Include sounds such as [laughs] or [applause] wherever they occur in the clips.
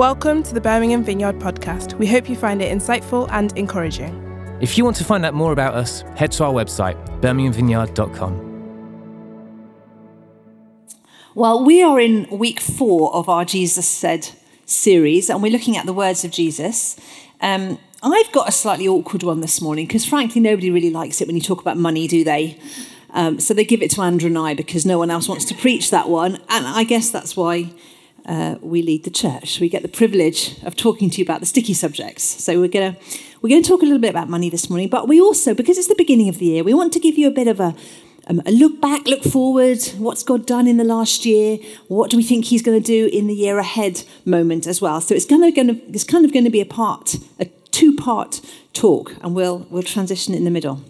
Welcome to the Birmingham Vineyard podcast. We hope you find it insightful and encouraging. If you want to find out more about us, head to our website, birminghamvineyard.com. Well, we are in week four of our Jesus Said series, and we're looking at the words of Jesus. Um, I've got a slightly awkward one this morning because, frankly, nobody really likes it when you talk about money, do they? Um, so they give it to Andrew and I because no one else wants to preach that one. And I guess that's why uh, we lead the church. We get the privilege of talking to you about the sticky subjects. So we're going to we're to talk a little bit about money this morning, but we also, because it's the beginning of the year, we want to give you a bit of a um, a look back, look forward. What's God done in the last year? What do we think He's going to do in the year ahead? Moment as well. So it's going to, going to it's kind of going to be a part, a two part talk, and we'll we'll transition in the middle.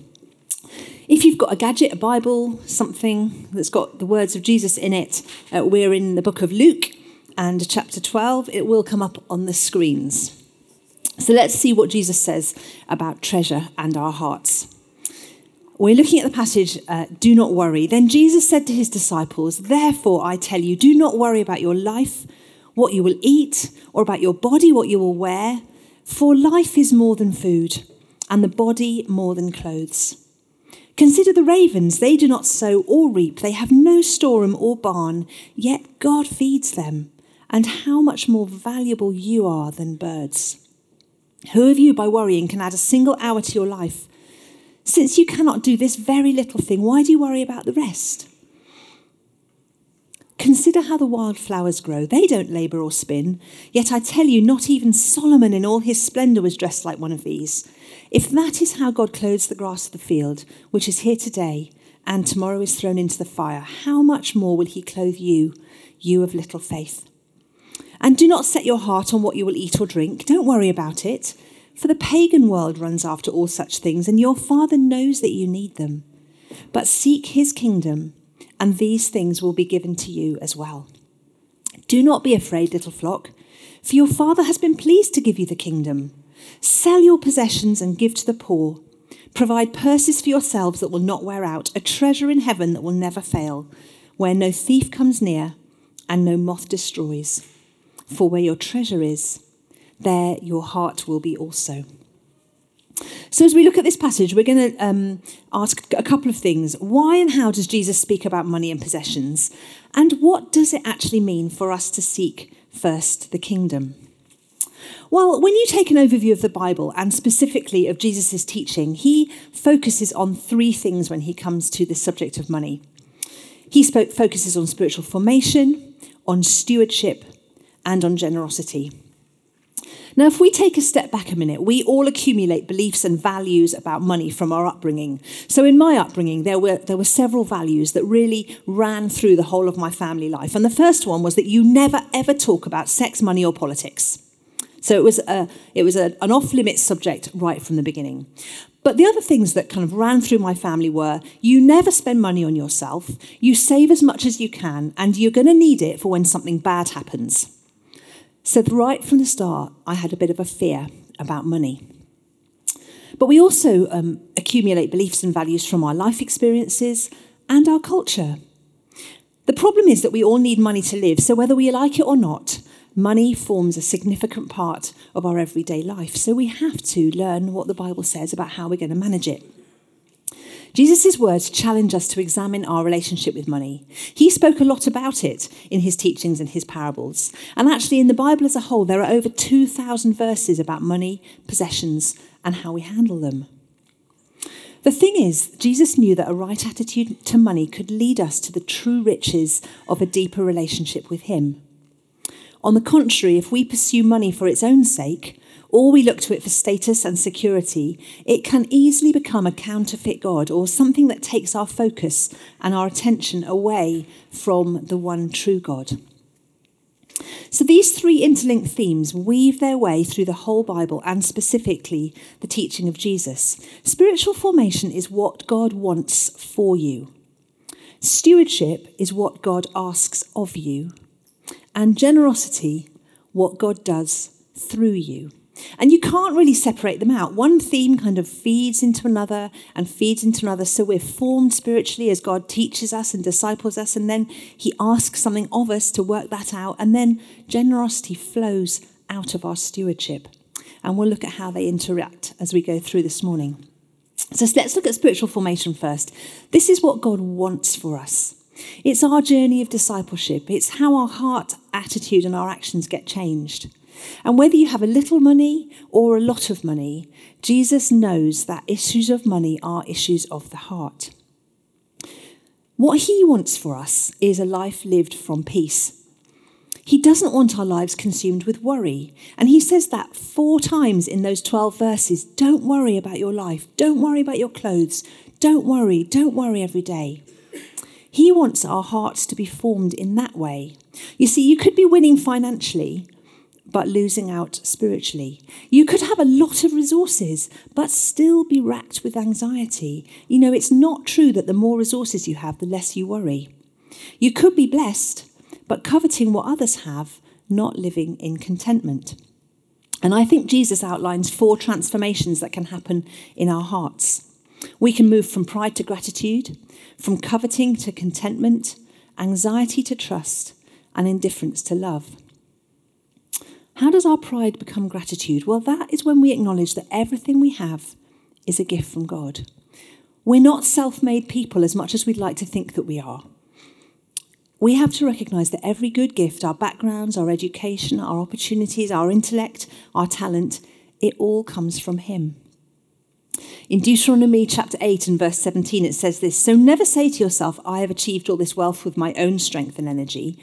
If you've got a gadget, a Bible, something that's got the words of Jesus in it, uh, we're in the book of Luke and chapter 12. It will come up on the screens. So let's see what Jesus says about treasure and our hearts. We're looking at the passage, uh, do not worry. Then Jesus said to his disciples, Therefore I tell you, do not worry about your life, what you will eat, or about your body, what you will wear. For life is more than food, and the body more than clothes. Consider the ravens, they do not sow or reap, they have no storeroom or barn, yet God feeds them. And how much more valuable you are than birds. Who of you, by worrying, can add a single hour to your life? Since you cannot do this very little thing, why do you worry about the rest? Consider how the wildflowers grow. They don't labour or spin. Yet I tell you, not even Solomon in all his splendour was dressed like one of these. If that is how God clothes the grass of the field, which is here today and tomorrow is thrown into the fire, how much more will he clothe you, you of little faith? And do not set your heart on what you will eat or drink. Don't worry about it, for the pagan world runs after all such things, and your Father knows that you need them. But seek his kingdom, and these things will be given to you as well. Do not be afraid, little flock, for your Father has been pleased to give you the kingdom. Sell your possessions and give to the poor. Provide purses for yourselves that will not wear out, a treasure in heaven that will never fail, where no thief comes near and no moth destroys. For where your treasure is, there your heart will be also. So, as we look at this passage, we're going to um, ask a couple of things. Why and how does Jesus speak about money and possessions? And what does it actually mean for us to seek first the kingdom? Well, when you take an overview of the Bible and specifically of Jesus' teaching, he focuses on three things when he comes to the subject of money. He spoke, focuses on spiritual formation, on stewardship, and on generosity. Now, if we take a step back a minute, we all accumulate beliefs and values about money from our upbringing. So, in my upbringing, there were, there were several values that really ran through the whole of my family life. And the first one was that you never, ever talk about sex, money, or politics. So, it was, a, it was a, an off limits subject right from the beginning. But the other things that kind of ran through my family were you never spend money on yourself, you save as much as you can, and you're going to need it for when something bad happens. So, right from the start, I had a bit of a fear about money. But we also um, accumulate beliefs and values from our life experiences and our culture. The problem is that we all need money to live, so whether we like it or not, money forms a significant part of our everyday life. So we have to learn what the Bible says about how we're going to manage it. Jesus' words challenge us to examine our relationship with money. He spoke a lot about it in his teachings and his parables. And actually, in the Bible as a whole, there are over 2,000 verses about money, possessions, and how we handle them. The thing is, Jesus knew that a right attitude to money could lead us to the true riches of a deeper relationship with Him. On the contrary, if we pursue money for its own sake, or we look to it for status and security, it can easily become a counterfeit God or something that takes our focus and our attention away from the one true God. So these three interlinked themes weave their way through the whole Bible and specifically the teaching of Jesus. Spiritual formation is what God wants for you. Stewardship is what God asks of you. And generosity, what God does through you. And you can't really separate them out. One theme kind of feeds into another and feeds into another. So we're formed spiritually as God teaches us and disciples us, and then He asks something of us to work that out. And then generosity flows out of our stewardship. And we'll look at how they interact as we go through this morning. So let's look at spiritual formation first. This is what God wants for us. It's our journey of discipleship. It's how our heart, attitude, and our actions get changed. And whether you have a little money or a lot of money, Jesus knows that issues of money are issues of the heart. What he wants for us is a life lived from peace. He doesn't want our lives consumed with worry. And he says that four times in those 12 verses. Don't worry about your life. Don't worry about your clothes. Don't worry. Don't worry every day. He wants our hearts to be formed in that way. You see, you could be winning financially, but losing out spiritually. You could have a lot of resources, but still be racked with anxiety. You know, it's not true that the more resources you have, the less you worry. You could be blessed, but coveting what others have, not living in contentment. And I think Jesus outlines four transformations that can happen in our hearts. We can move from pride to gratitude, from coveting to contentment, anxiety to trust, and indifference to love. How does our pride become gratitude? Well, that is when we acknowledge that everything we have is a gift from God. We're not self made people as much as we'd like to think that we are. We have to recognize that every good gift, our backgrounds, our education, our opportunities, our intellect, our talent, it all comes from Him. In Deuteronomy chapter 8 and verse 17, it says this So never say to yourself, I have achieved all this wealth with my own strength and energy.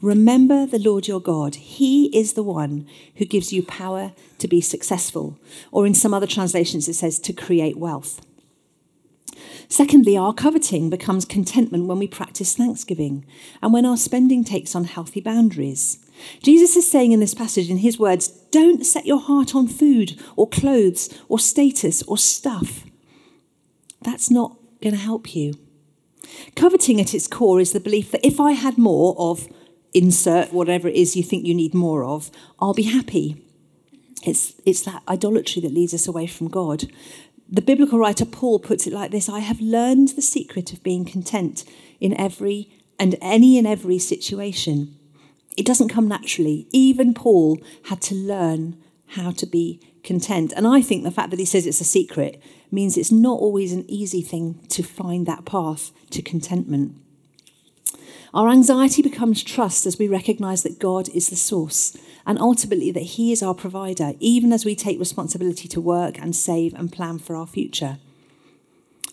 Remember the Lord your God. He is the one who gives you power to be successful. Or in some other translations, it says to create wealth. Secondly, our coveting becomes contentment when we practice thanksgiving and when our spending takes on healthy boundaries. Jesus is saying in this passage, in his words, don't set your heart on food or clothes or status or stuff. That's not going to help you. Coveting at its core is the belief that if I had more of insert whatever it is you think you need more of, I'll be happy. It's, it's that idolatry that leads us away from God. The biblical writer Paul puts it like this I have learned the secret of being content in every and any and every situation. It doesn't come naturally. Even Paul had to learn how to be content. And I think the fact that he says it's a secret means it's not always an easy thing to find that path to contentment. Our anxiety becomes trust as we recognize that God is the source and ultimately that He is our provider, even as we take responsibility to work and save and plan for our future.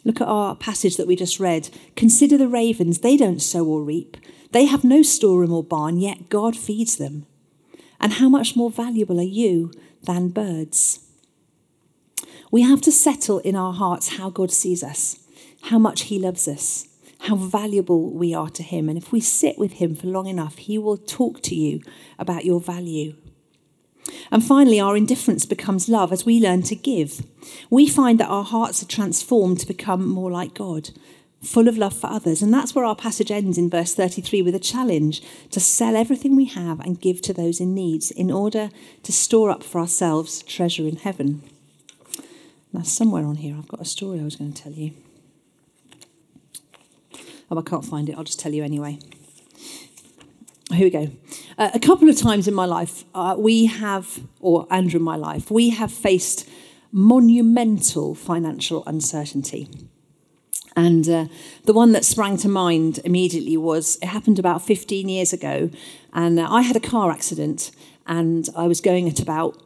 Look at our passage that we just read. Consider the ravens, they don't sow or reap, they have no storeroom or barn, yet God feeds them. And how much more valuable are you than birds? We have to settle in our hearts how God sees us, how much He loves us how valuable we are to Him. And if we sit with Him for long enough, He will talk to you about your value. And finally, our indifference becomes love as we learn to give. We find that our hearts are transformed to become more like God, full of love for others. And that's where our passage ends in verse 33 with a challenge to sell everything we have and give to those in need in order to store up for ourselves treasure in heaven. Now, somewhere on here, I've got a story I was going to tell you. Oh, I can't find it. I'll just tell you anyway. Here we go. Uh, a couple of times in my life, uh, we have, or Andrew in my life, we have faced monumental financial uncertainty. And uh, the one that sprang to mind immediately was it happened about 15 years ago. And uh, I had a car accident and I was going at about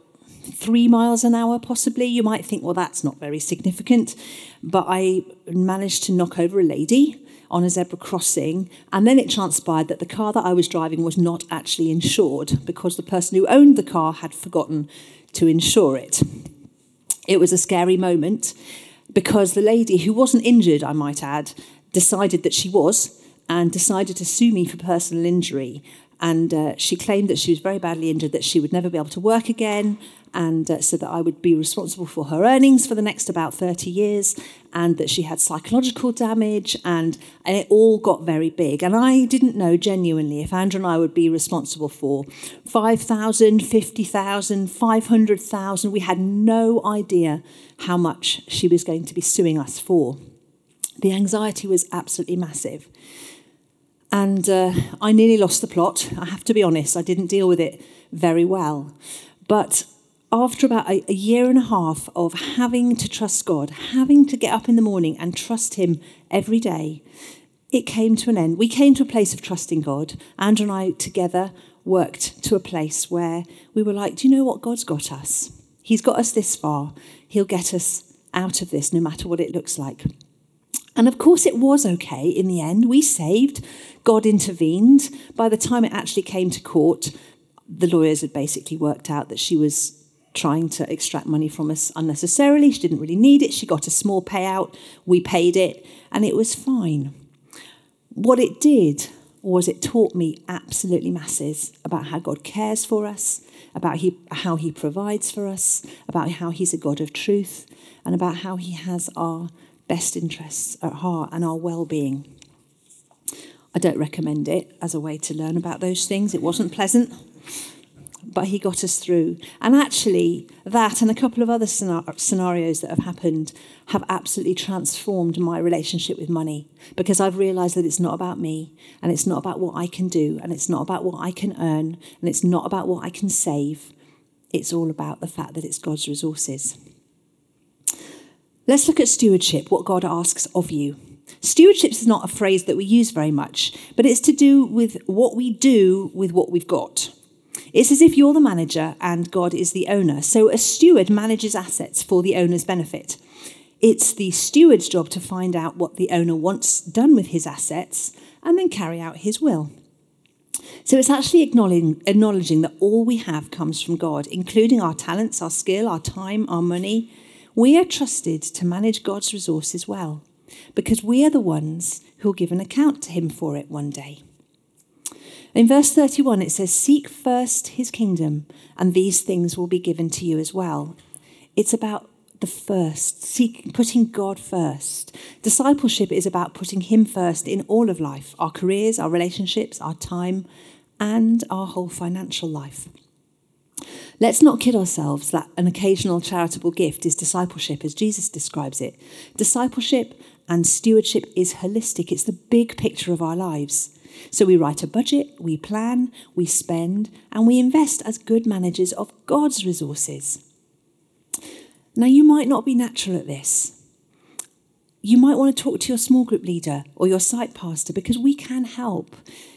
three miles an hour, possibly. You might think, well, that's not very significant. But I managed to knock over a lady on a zebra crossing. And then it transpired that the car that I was driving was not actually insured because the person who owned the car had forgotten to insure it. It was a scary moment because the lady, who wasn't injured, I might add, decided that she was and decided to sue me for personal injury. And uh, she claimed that she was very badly injured, that she would never be able to work again, and uh, so that I would be responsible for her earnings for the next about 30 years, and that she had psychological damage, and, and it all got very big. And I didn't know genuinely if Andrew and I would be responsible for 5,000, 50,000, 500,000. We had no idea how much she was going to be suing us for. The anxiety was absolutely massive. And uh, I nearly lost the plot. I have to be honest, I didn't deal with it very well. But after about a, a year and a half of having to trust God, having to get up in the morning and trust Him every day, it came to an end. We came to a place of trusting God. Andrew and I together worked to a place where we were like, do you know what? God's got us. He's got us this far. He'll get us out of this no matter what it looks like. And of course, it was okay in the end. We saved, God intervened. By the time it actually came to court, the lawyers had basically worked out that she was trying to extract money from us unnecessarily. She didn't really need it. She got a small payout. We paid it, and it was fine. What it did was it taught me absolutely masses about how God cares for us, about he, how He provides for us, about how He's a God of truth, and about how He has our best interests at heart and our well being. I don't recommend it as a way to learn about those things. It wasn't pleasant but he got us through. And actually, that and a couple of other scenarios that have happened have absolutely transformed my relationship with money because I've realized that it's not about me and it's not about what I can do and it's not about what I can earn and it's not about what I can save. It's all about the fact that it's God's resources. Let's look at stewardship, what God asks of you. Stewardship is not a phrase that we use very much, but it's to do with what we do with what we've got. It's as if you're the manager and God is the owner. So a steward manages assets for the owner's benefit. It's the steward's job to find out what the owner wants done with his assets and then carry out his will. So it's actually acknowledging, acknowledging that all we have comes from God, including our talents, our skill, our time, our money. We are trusted to manage God's resources well because we are the ones who will give an account to Him for it one day. In verse 31, it says, Seek first his kingdom, and these things will be given to you as well. It's about the first, seeking, putting God first. Discipleship is about putting Him first in all of life our careers, our relationships, our time, and our whole financial life. Let's not kid ourselves that an occasional charitable gift is discipleship as Jesus describes it. Discipleship and stewardship is holistic, it's the big picture of our lives. So we write a budget, we plan, we spend, and we invest as good managers of God's resources. Now, you might not be natural at this. You might want to talk to your small group leader or your site pastor because we can help.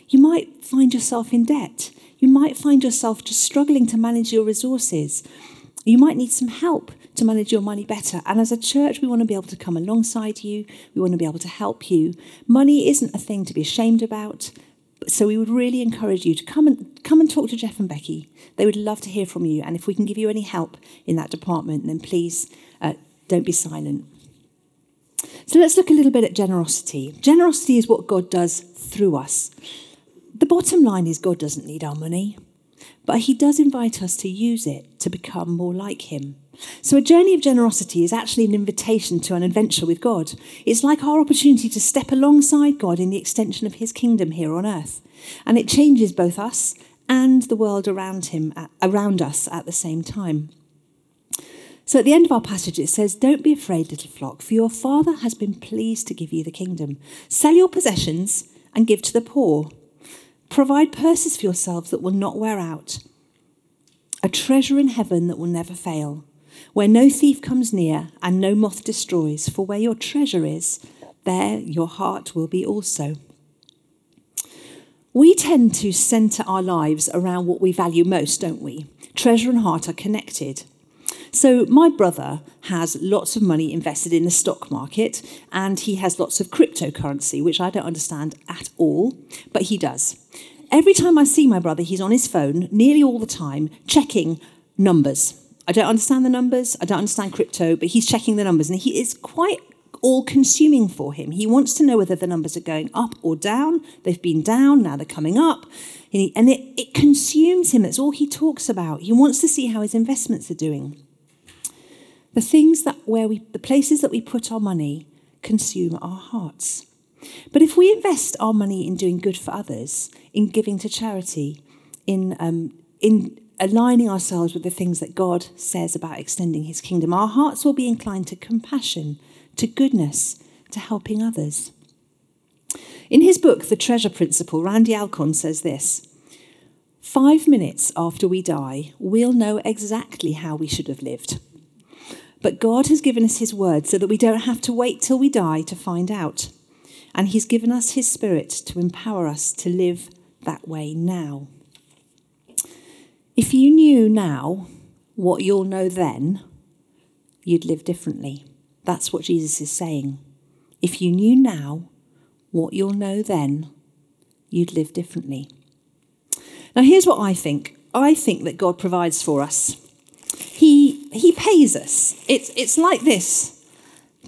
You might find yourself in debt. You might find yourself just struggling to manage your resources. You might need some help to manage your money better. And as a church, we want to be able to come alongside you. We want to be able to help you. Money isn't a thing to be ashamed about. So we would really encourage you to come and come and talk to Jeff and Becky. They would love to hear from you. And if we can give you any help in that department, then please uh, don't be silent. So let's look a little bit at generosity. Generosity is what God does through us. The bottom line is God doesn't need our money, but He does invite us to use it to become more like Him. So, a journey of generosity is actually an invitation to an adventure with God. It's like our opportunity to step alongside God in the extension of His kingdom here on earth. And it changes both us and the world around, him, around us at the same time. So, at the end of our passage, it says, Don't be afraid, little flock, for your Father has been pleased to give you the kingdom. Sell your possessions and give to the poor. Provide purses for yourselves that will not wear out, a treasure in heaven that will never fail where no thief comes near and no moth destroys, for where your treasure is, there your heart will be also. We tend to centre our lives around what we value most, don't we? Treasure and heart are connected. So, my brother has lots of money invested in the stock market and he has lots of cryptocurrency, which I don't understand at all, but he does. Every time I see my brother, he's on his phone nearly all the time checking numbers I don't understand the numbers. I don't understand crypto, but he's checking the numbers and he is quite all consuming for him. He wants to know whether the numbers are going up or down. They've been down, now they're coming up. And it, it consumes him. That's all he talks about. He wants to see how his investments are doing. The things that where we the places that we put our money consume our hearts. But if we invest our money in doing good for others, in giving to charity, in um, in aligning ourselves with the things that God says about extending his kingdom, our hearts will be inclined to compassion, to goodness, to helping others. In his book, The Treasure Principle, Randy Alcorn says this Five minutes after we die, we'll know exactly how we should have lived. But God has given us His word so that we don't have to wait till we die to find out. And He's given us His Spirit to empower us to live that way now. If you knew now what you'll know then, you'd live differently. That's what Jesus is saying. If you knew now what you'll know then, you'd live differently. Now, here's what I think I think that God provides for us. He, he pays us. It's, it's like this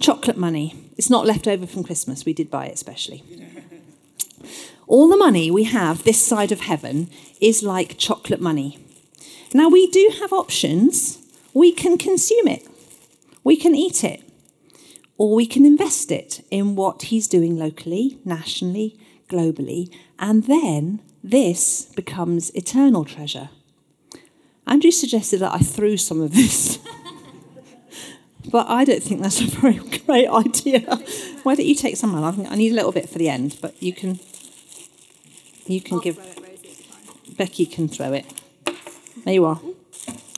chocolate money. It's not left over from Christmas. We did buy it specially. All the money we have this side of heaven is like chocolate money. Now, we do have options. We can consume it, we can eat it, or we can invest it in what He's doing locally, nationally, globally, and then this becomes eternal treasure. Andrew suggested that I threw some of this. [laughs] but I don't think that's a very great idea. Why don't you take some? I think I need a little bit for the end, but you can. You can I'll give. It, Becky can throw it. There you are.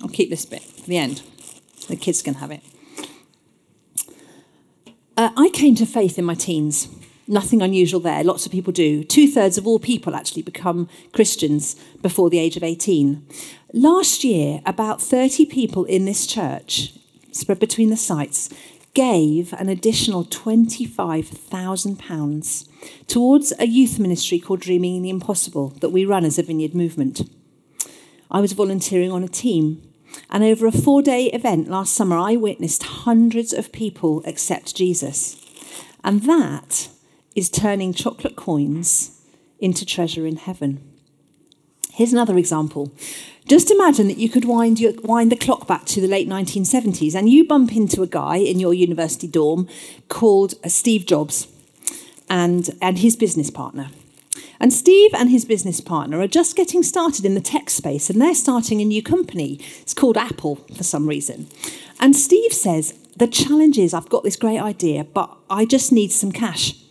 I'll keep this bit for the end. The kids can have it. Uh, I came to faith in my teens. Nothing unusual there. Lots of people do. Two thirds of all people actually become Christians before the age of 18. Last year, about 30 people in this church, spread between the sites, gave an additional £25,000 towards a youth ministry called Dreaming the Impossible that we run as a vineyard movement. I was volunteering on a team, and over a four day event last summer, I witnessed hundreds of people accept Jesus. And that is turning chocolate coins into treasure in heaven. Here's another example. Just imagine that you could wind, your, wind the clock back to the late 1970s and you bump into a guy in your university dorm called uh, Steve Jobs and, and his business partner. And Steve and his business partner are just getting started in the tech space and they're starting a new company. It's called Apple for some reason. And Steve says, The challenge is I've got this great idea, but I just need some cash.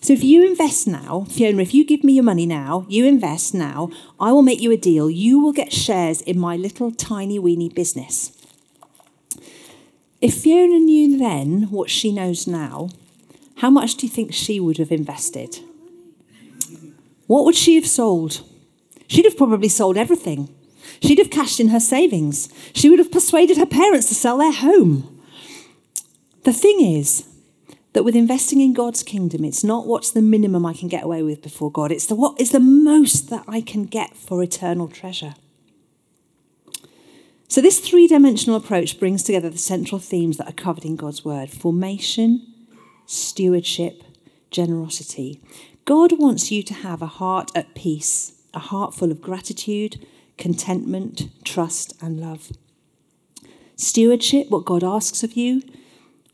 So if you invest now, Fiona, if you give me your money now, you invest now, I will make you a deal. You will get shares in my little tiny weeny business. If Fiona knew then what she knows now, how much do you think she would have invested? What would she have sold? She'd have probably sold everything. She'd have cashed in her savings. She would have persuaded her parents to sell their home. The thing is, that with investing in God's kingdom, it's not what's the minimum I can get away with before God, it's the what is the most that I can get for eternal treasure. So, this three dimensional approach brings together the central themes that are covered in God's word formation, stewardship, generosity. God wants you to have a heart at peace, a heart full of gratitude, contentment, trust, and love. Stewardship, what God asks of you,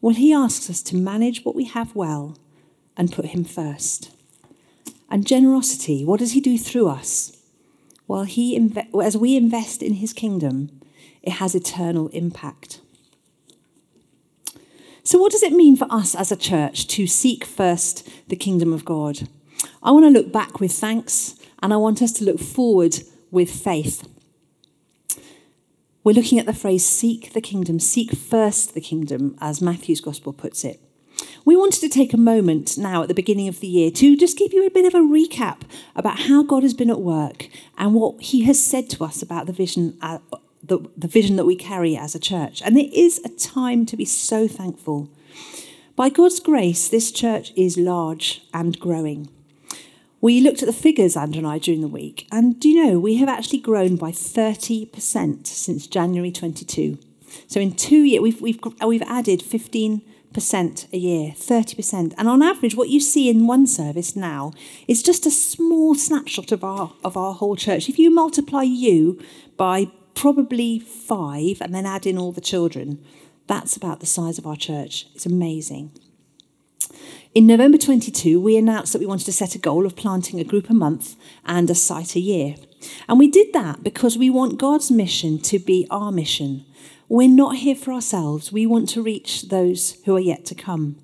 well, He asks us to manage what we have well and put Him first. And generosity, what does He do through us? Well, he as we invest in His kingdom, it has eternal impact. So, what does it mean for us as a church to seek first the kingdom of God? I want to look back with thanks and I want us to look forward with faith. We're looking at the phrase seek the kingdom, seek first the kingdom, as Matthew's gospel puts it. We wanted to take a moment now at the beginning of the year to just give you a bit of a recap about how God has been at work and what he has said to us about the vision, uh, the, the vision that we carry as a church. And it is a time to be so thankful. By God's grace, this church is large and growing. We looked at the figures, Andrew and I, during the week, and do you know, we have actually grown by 30% since January 22. So in two years, we've, we've, uh, we've added 15% a year, 30%. And on average, what you see in one service now is just a small snapshot of our, of our whole church. If you multiply you by probably five and then add in all the children, that's about the size of our church. It's amazing. In November 22, we announced that we wanted to set a goal of planting a group a month and a site a year. And we did that because we want God's mission to be our mission. We're not here for ourselves, we want to reach those who are yet to come.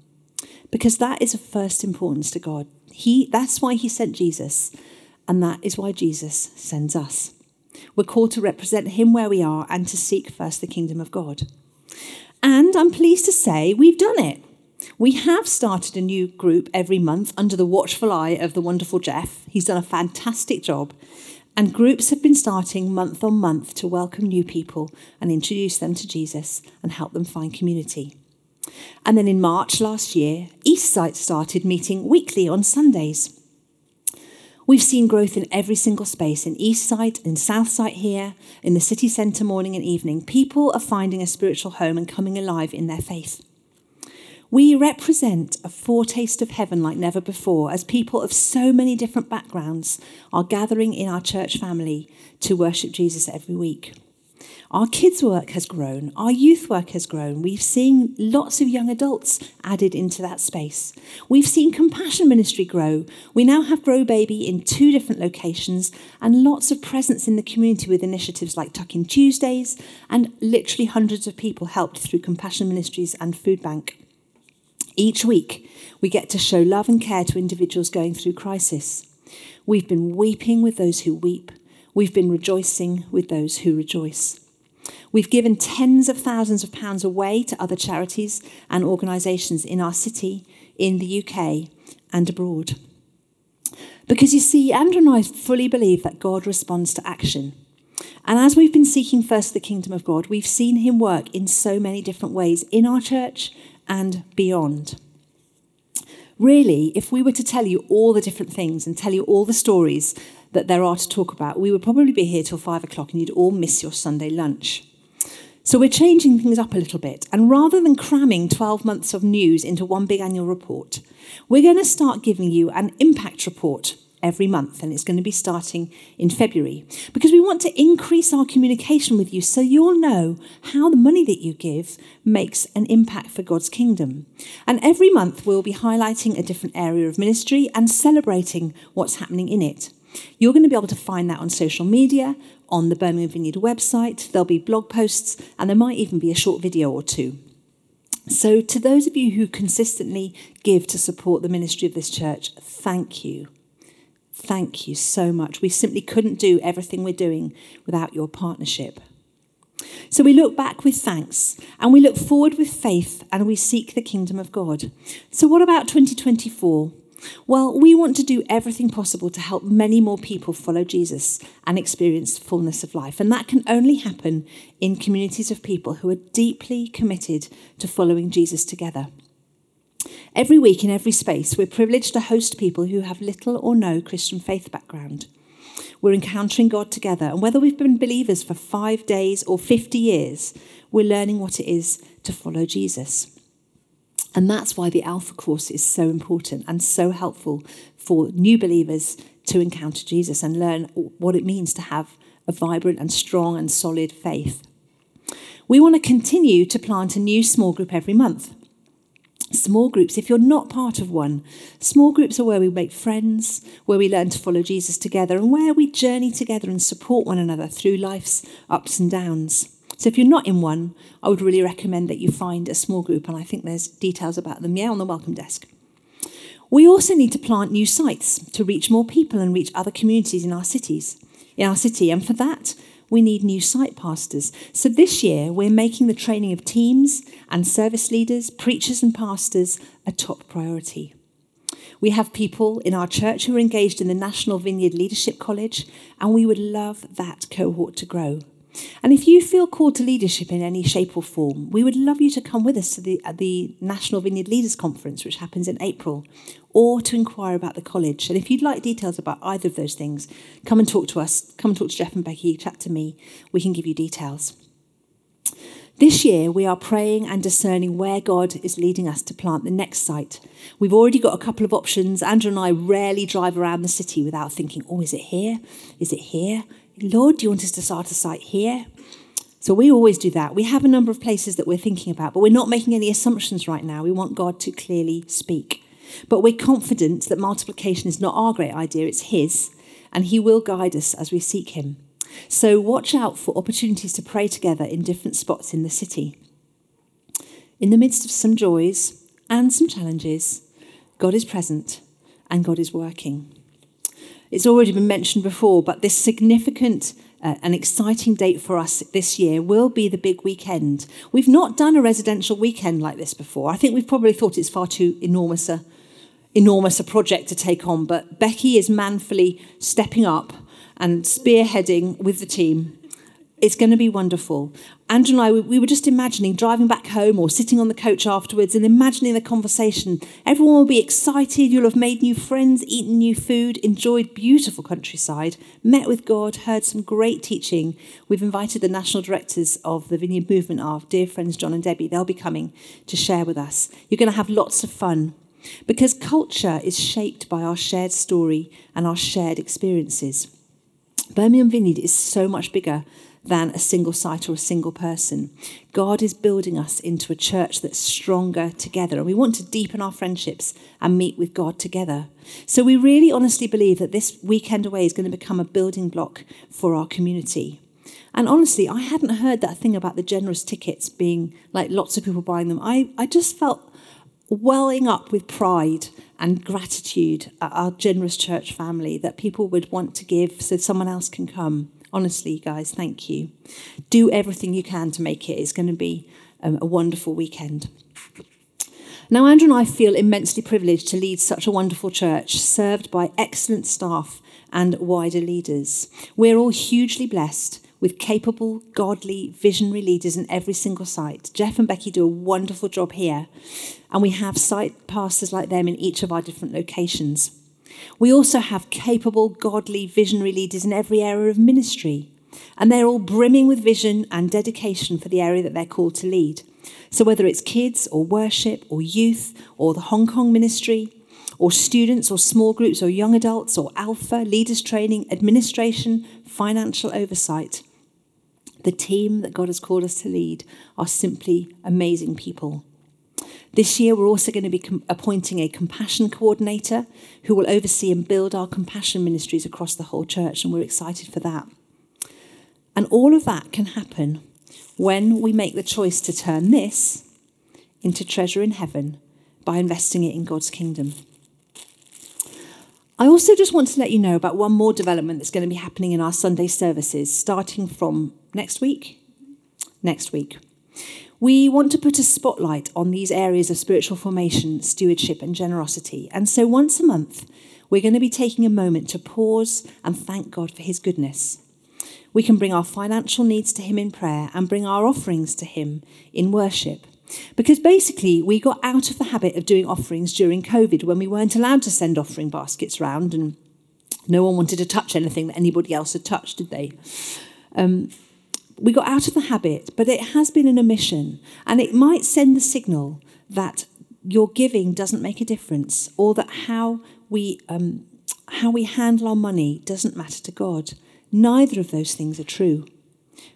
Because that is of first importance to God. He, that's why He sent Jesus, and that is why Jesus sends us. We're called to represent Him where we are and to seek first the kingdom of God. And I'm pleased to say we've done it. We have started a new group every month under the watchful eye of the wonderful Jeff. He's done a fantastic job. And groups have been starting month on month to welcome new people and introduce them to Jesus and help them find community. And then in March last year, Eastside started meeting weekly on Sundays. We've seen growth in every single space in Eastside, in Southside here, in the city centre morning and evening. People are finding a spiritual home and coming alive in their faith. We represent a foretaste of heaven like never before as people of so many different backgrounds are gathering in our church family to worship Jesus every week. Our kids' work has grown, our youth work has grown. We've seen lots of young adults added into that space. We've seen compassion ministry grow. We now have Grow Baby in two different locations and lots of presence in the community with initiatives like Tuck In Tuesdays, and literally hundreds of people helped through compassion ministries and food bank. Each week, we get to show love and care to individuals going through crisis. We've been weeping with those who weep. We've been rejoicing with those who rejoice. We've given tens of thousands of pounds away to other charities and organisations in our city, in the UK, and abroad. Because you see, Andrew and I fully believe that God responds to action. And as we've been seeking first the kingdom of God, we've seen him work in so many different ways in our church and beyond. Really, if we were to tell you all the different things and tell you all the stories that there are to talk about, we would probably be here till five o'clock and you'd all miss your Sunday lunch. So we're changing things up a little bit. And rather than cramming 12 months of news into one big annual report, we're going to start giving you an impact report every month, and it's going to be starting in February because we want to increase our communication with you so you'll know how the money that you give makes an impact for God's kingdom. And every month we'll be highlighting a different area of ministry and celebrating what's happening in it. You're going to be able to find that on social media, on the Birmingham Vineyard website, there'll be blog posts, and there might even be a short video or two. So, to those of you who consistently give to support the ministry of this church, thank you. Thank you so much. We simply couldn't do everything we're doing without your partnership. So we look back with thanks and we look forward with faith and we seek the kingdom of God. So, what about 2024? Well, we want to do everything possible to help many more people follow Jesus and experience the fullness of life. And that can only happen in communities of people who are deeply committed to following Jesus together. Every week in every space, we're privileged to host people who have little or no Christian faith background. We're encountering God together, and whether we've been believers for five days or 50 years, we're learning what it is to follow Jesus. And that's why the Alpha course is so important and so helpful for new believers to encounter Jesus and learn what it means to have a vibrant and strong and solid faith. We want to continue to plant a new small group every month. Small groups, if you're not part of one, small groups are where we make friends, where we learn to follow Jesus together, and where we journey together and support one another through life's ups and downs. So if you're not in one, I would really recommend that you find a small group, and I think there's details about them, yeah, on the welcome desk. We also need to plant new sites to reach more people and reach other communities in our cities, in our city, and for that, we need new site pastors. So this year, we're making the training of teams and service leaders, preachers, and pastors a top priority. We have people in our church who are engaged in the National Vineyard Leadership College, and we would love that cohort to grow. And if you feel called to leadership in any shape or form, we would love you to come with us to the, the National Vineyard Leaders Conference, which happens in April, or to inquire about the college. And if you'd like details about either of those things, come and talk to us. Come and talk to Jeff and Becky, chat to me. We can give you details. This year, we are praying and discerning where God is leading us to plant the next site. We've already got a couple of options. Andrew and I rarely drive around the city without thinking, oh, is it here? Is it here? Lord, do you want us to start a site here? So we always do that. We have a number of places that we're thinking about, but we're not making any assumptions right now. We want God to clearly speak. But we're confident that multiplication is not our great idea, it's His, and He will guide us as we seek Him. So watch out for opportunities to pray together in different spots in the city. In the midst of some joys and some challenges, God is present and God is working. It's already been mentioned before, but this significant uh, an exciting date for us this year will be the big weekend. We've not done a residential weekend like this before. I think we've probably thought it's far too enormous a, enormous a project to take on, but Becky is manfully stepping up and spearheading with the team it's going to be wonderful. Andrew and I, we were just imagining driving back home or sitting on the coach afterwards and imagining the conversation. Everyone will be excited. You'll have made new friends, eaten new food, enjoyed beautiful countryside, met with God, heard some great teaching. We've invited the national directors of the Vineyard Movement, our dear friends John and Debbie. They'll be coming to share with us. You're going to have lots of fun because culture is shaped by our shared story and our shared experiences. Birmingham Vineyard is so much bigger than a single site or a single person. God is building us into a church that's stronger together, and we want to deepen our friendships and meet with God together. So, we really honestly believe that this weekend away is going to become a building block for our community. And honestly, I hadn't heard that thing about the generous tickets being like lots of people buying them. I, I just felt welling up with pride and gratitude at our generous church family that people would want to give so someone else can come. Honestly, guys, thank you. Do everything you can to make it. It's going to be um, a wonderful weekend. Now, Andrew and I feel immensely privileged to lead such a wonderful church, served by excellent staff and wider leaders. We're all hugely blessed with capable, godly, visionary leaders in every single site. Jeff and Becky do a wonderful job here, and we have site pastors like them in each of our different locations. We also have capable, godly, visionary leaders in every area of ministry. And they're all brimming with vision and dedication for the area that they're called to lead. So, whether it's kids or worship or youth or the Hong Kong ministry, or students or small groups or young adults or alpha, leaders training, administration, financial oversight, the team that God has called us to lead are simply amazing people. This year, we're also going to be appointing a compassion coordinator who will oversee and build our compassion ministries across the whole church, and we're excited for that. And all of that can happen when we make the choice to turn this into treasure in heaven by investing it in God's kingdom. I also just want to let you know about one more development that's going to be happening in our Sunday services starting from next week. Next week. We want to put a spotlight on these areas of spiritual formation, stewardship, and generosity. And so once a month, we're going to be taking a moment to pause and thank God for His goodness. We can bring our financial needs to Him in prayer and bring our offerings to Him in worship. Because basically, we got out of the habit of doing offerings during COVID when we weren't allowed to send offering baskets round and no one wanted to touch anything that anybody else had touched, did they? Um, we got out of the habit, but it has been an omission, and it might send the signal that your giving doesn't make a difference, or that how we um, how we handle our money doesn't matter to God. Neither of those things are true.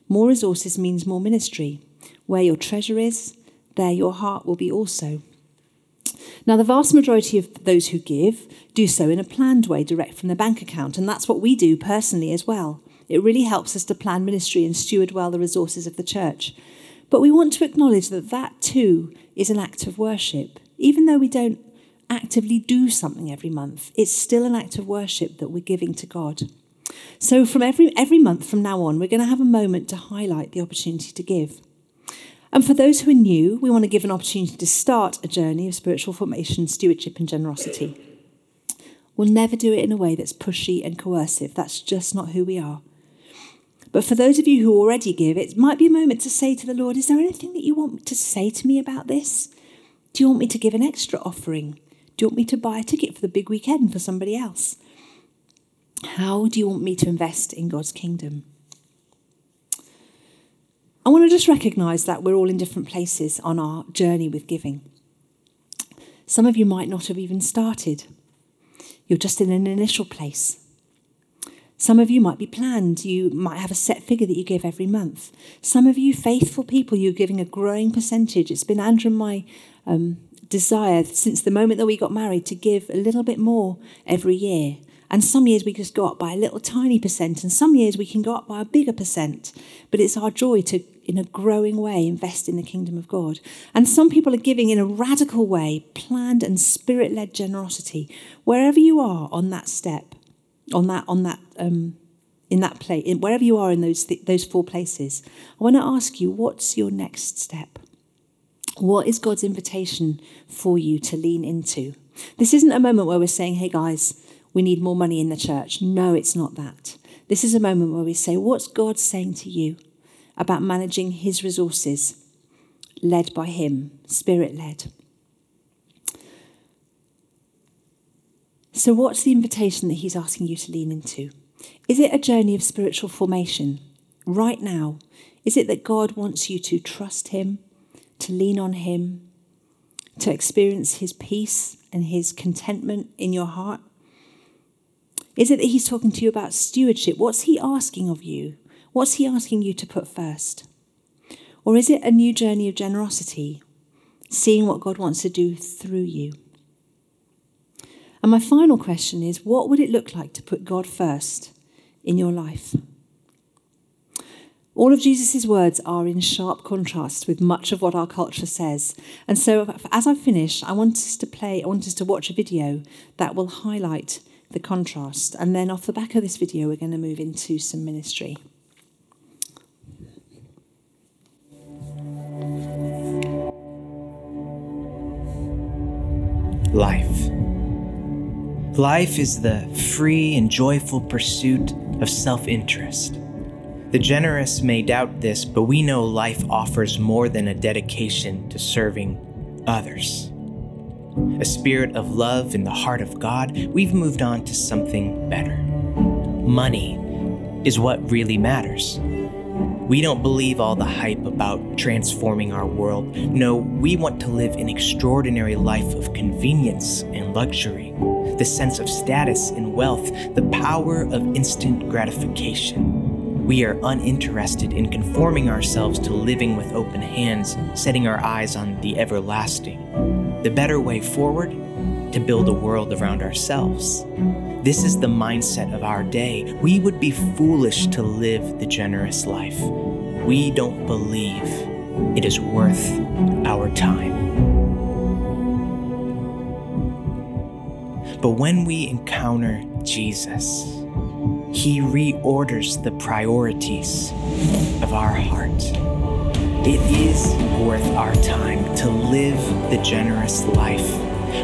More resources means more ministry. Where your treasure is, there your heart will be also. Now, the vast majority of those who give do so in a planned way, direct from their bank account, and that's what we do personally as well. It really helps us to plan ministry and steward well the resources of the church. But we want to acknowledge that that too is an act of worship. Even though we don't actively do something every month, it's still an act of worship that we're giving to God. So from every every month from now on, we're going to have a moment to highlight the opportunity to give. And for those who are new, we want to give an opportunity to start a journey of spiritual formation, stewardship, and generosity. We'll never do it in a way that's pushy and coercive. That's just not who we are. But for those of you who already give, it might be a moment to say to the Lord, Is there anything that you want to say to me about this? Do you want me to give an extra offering? Do you want me to buy a ticket for the big weekend for somebody else? How do you want me to invest in God's kingdom? I want to just recognize that we're all in different places on our journey with giving. Some of you might not have even started. You're just in an initial place. Some of you might be planned. You might have a set figure that you give every month. Some of you, faithful people, you're giving a growing percentage. It's been Andrew and my um, desire since the moment that we got married to give a little bit more every year. And some years we just go up by a little tiny percent, and some years we can go up by a bigger percent. But it's our joy to, in a growing way, invest in the kingdom of God. And some people are giving in a radical way, planned and spirit led generosity. Wherever you are on that step, on that on that um, in that place, in wherever you are in those, th- those four places, I want to ask you what's your next step? What is God's invitation for you to lean into? This isn't a moment where we're saying, hey guys, we need more money in the church. No, it's not that. This is a moment where we say, what's God saying to you about managing his resources, led by him, spirit led? So, what's the invitation that he's asking you to lean into? Is it a journey of spiritual formation right now? Is it that God wants you to trust him, to lean on him, to experience his peace and his contentment in your heart? Is it that he's talking to you about stewardship? What's he asking of you? What's he asking you to put first? Or is it a new journey of generosity, seeing what God wants to do through you? And my final question is what would it look like to put God first in your life? All of Jesus' words are in sharp contrast with much of what our culture says. And so, as I finish, I want us to play, I want us to watch a video that will highlight the contrast. And then, off the back of this video, we're going to move into some ministry. Life. Life is the free and joyful pursuit of self interest. The generous may doubt this, but we know life offers more than a dedication to serving others. A spirit of love in the heart of God, we've moved on to something better. Money is what really matters. We don't believe all the hype about transforming our world. No, we want to live an extraordinary life of convenience and luxury the sense of status and wealth, the power of instant gratification. We are uninterested in conforming ourselves to living with open hands, setting our eyes on the everlasting. The better way forward? To build a world around ourselves. This is the mindset of our day. We would be foolish to live the generous life. We don't believe it is worth our time. But when we encounter Jesus, He reorders the priorities of our heart. It is worth our time to live the generous life.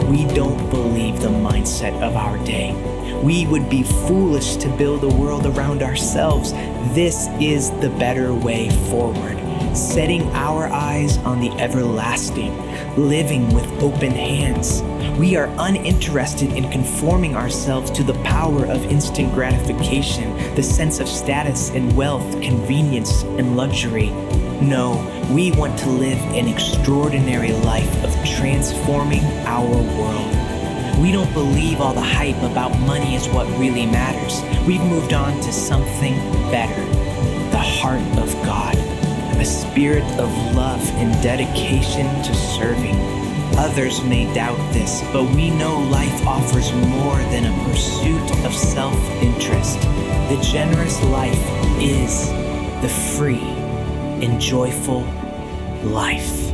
We don't believe the mindset of our day. We would be foolish to build a world around ourselves. This is the better way forward setting our eyes on the everlasting, living with open hands. We are uninterested in conforming ourselves to the power of instant gratification, the sense of status and wealth, convenience and luxury. No, we want to live an extraordinary life of transforming our world. We don't believe all the hype about money is what really matters. We've moved on to something better the heart of God a spirit of love and dedication to serving. Others may doubt this, but we know life offers more than a pursuit of self interest. The generous life is the free and joyful life.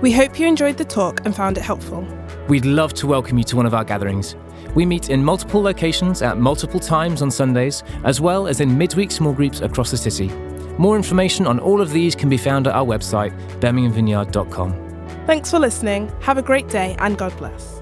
We hope you enjoyed the talk and found it helpful. We'd love to welcome you to one of our gatherings. We meet in multiple locations at multiple times on Sundays, as well as in midweek small groups across the city. More information on all of these can be found at our website, birminghamvineyard.com. Thanks for listening. Have a great day and God bless.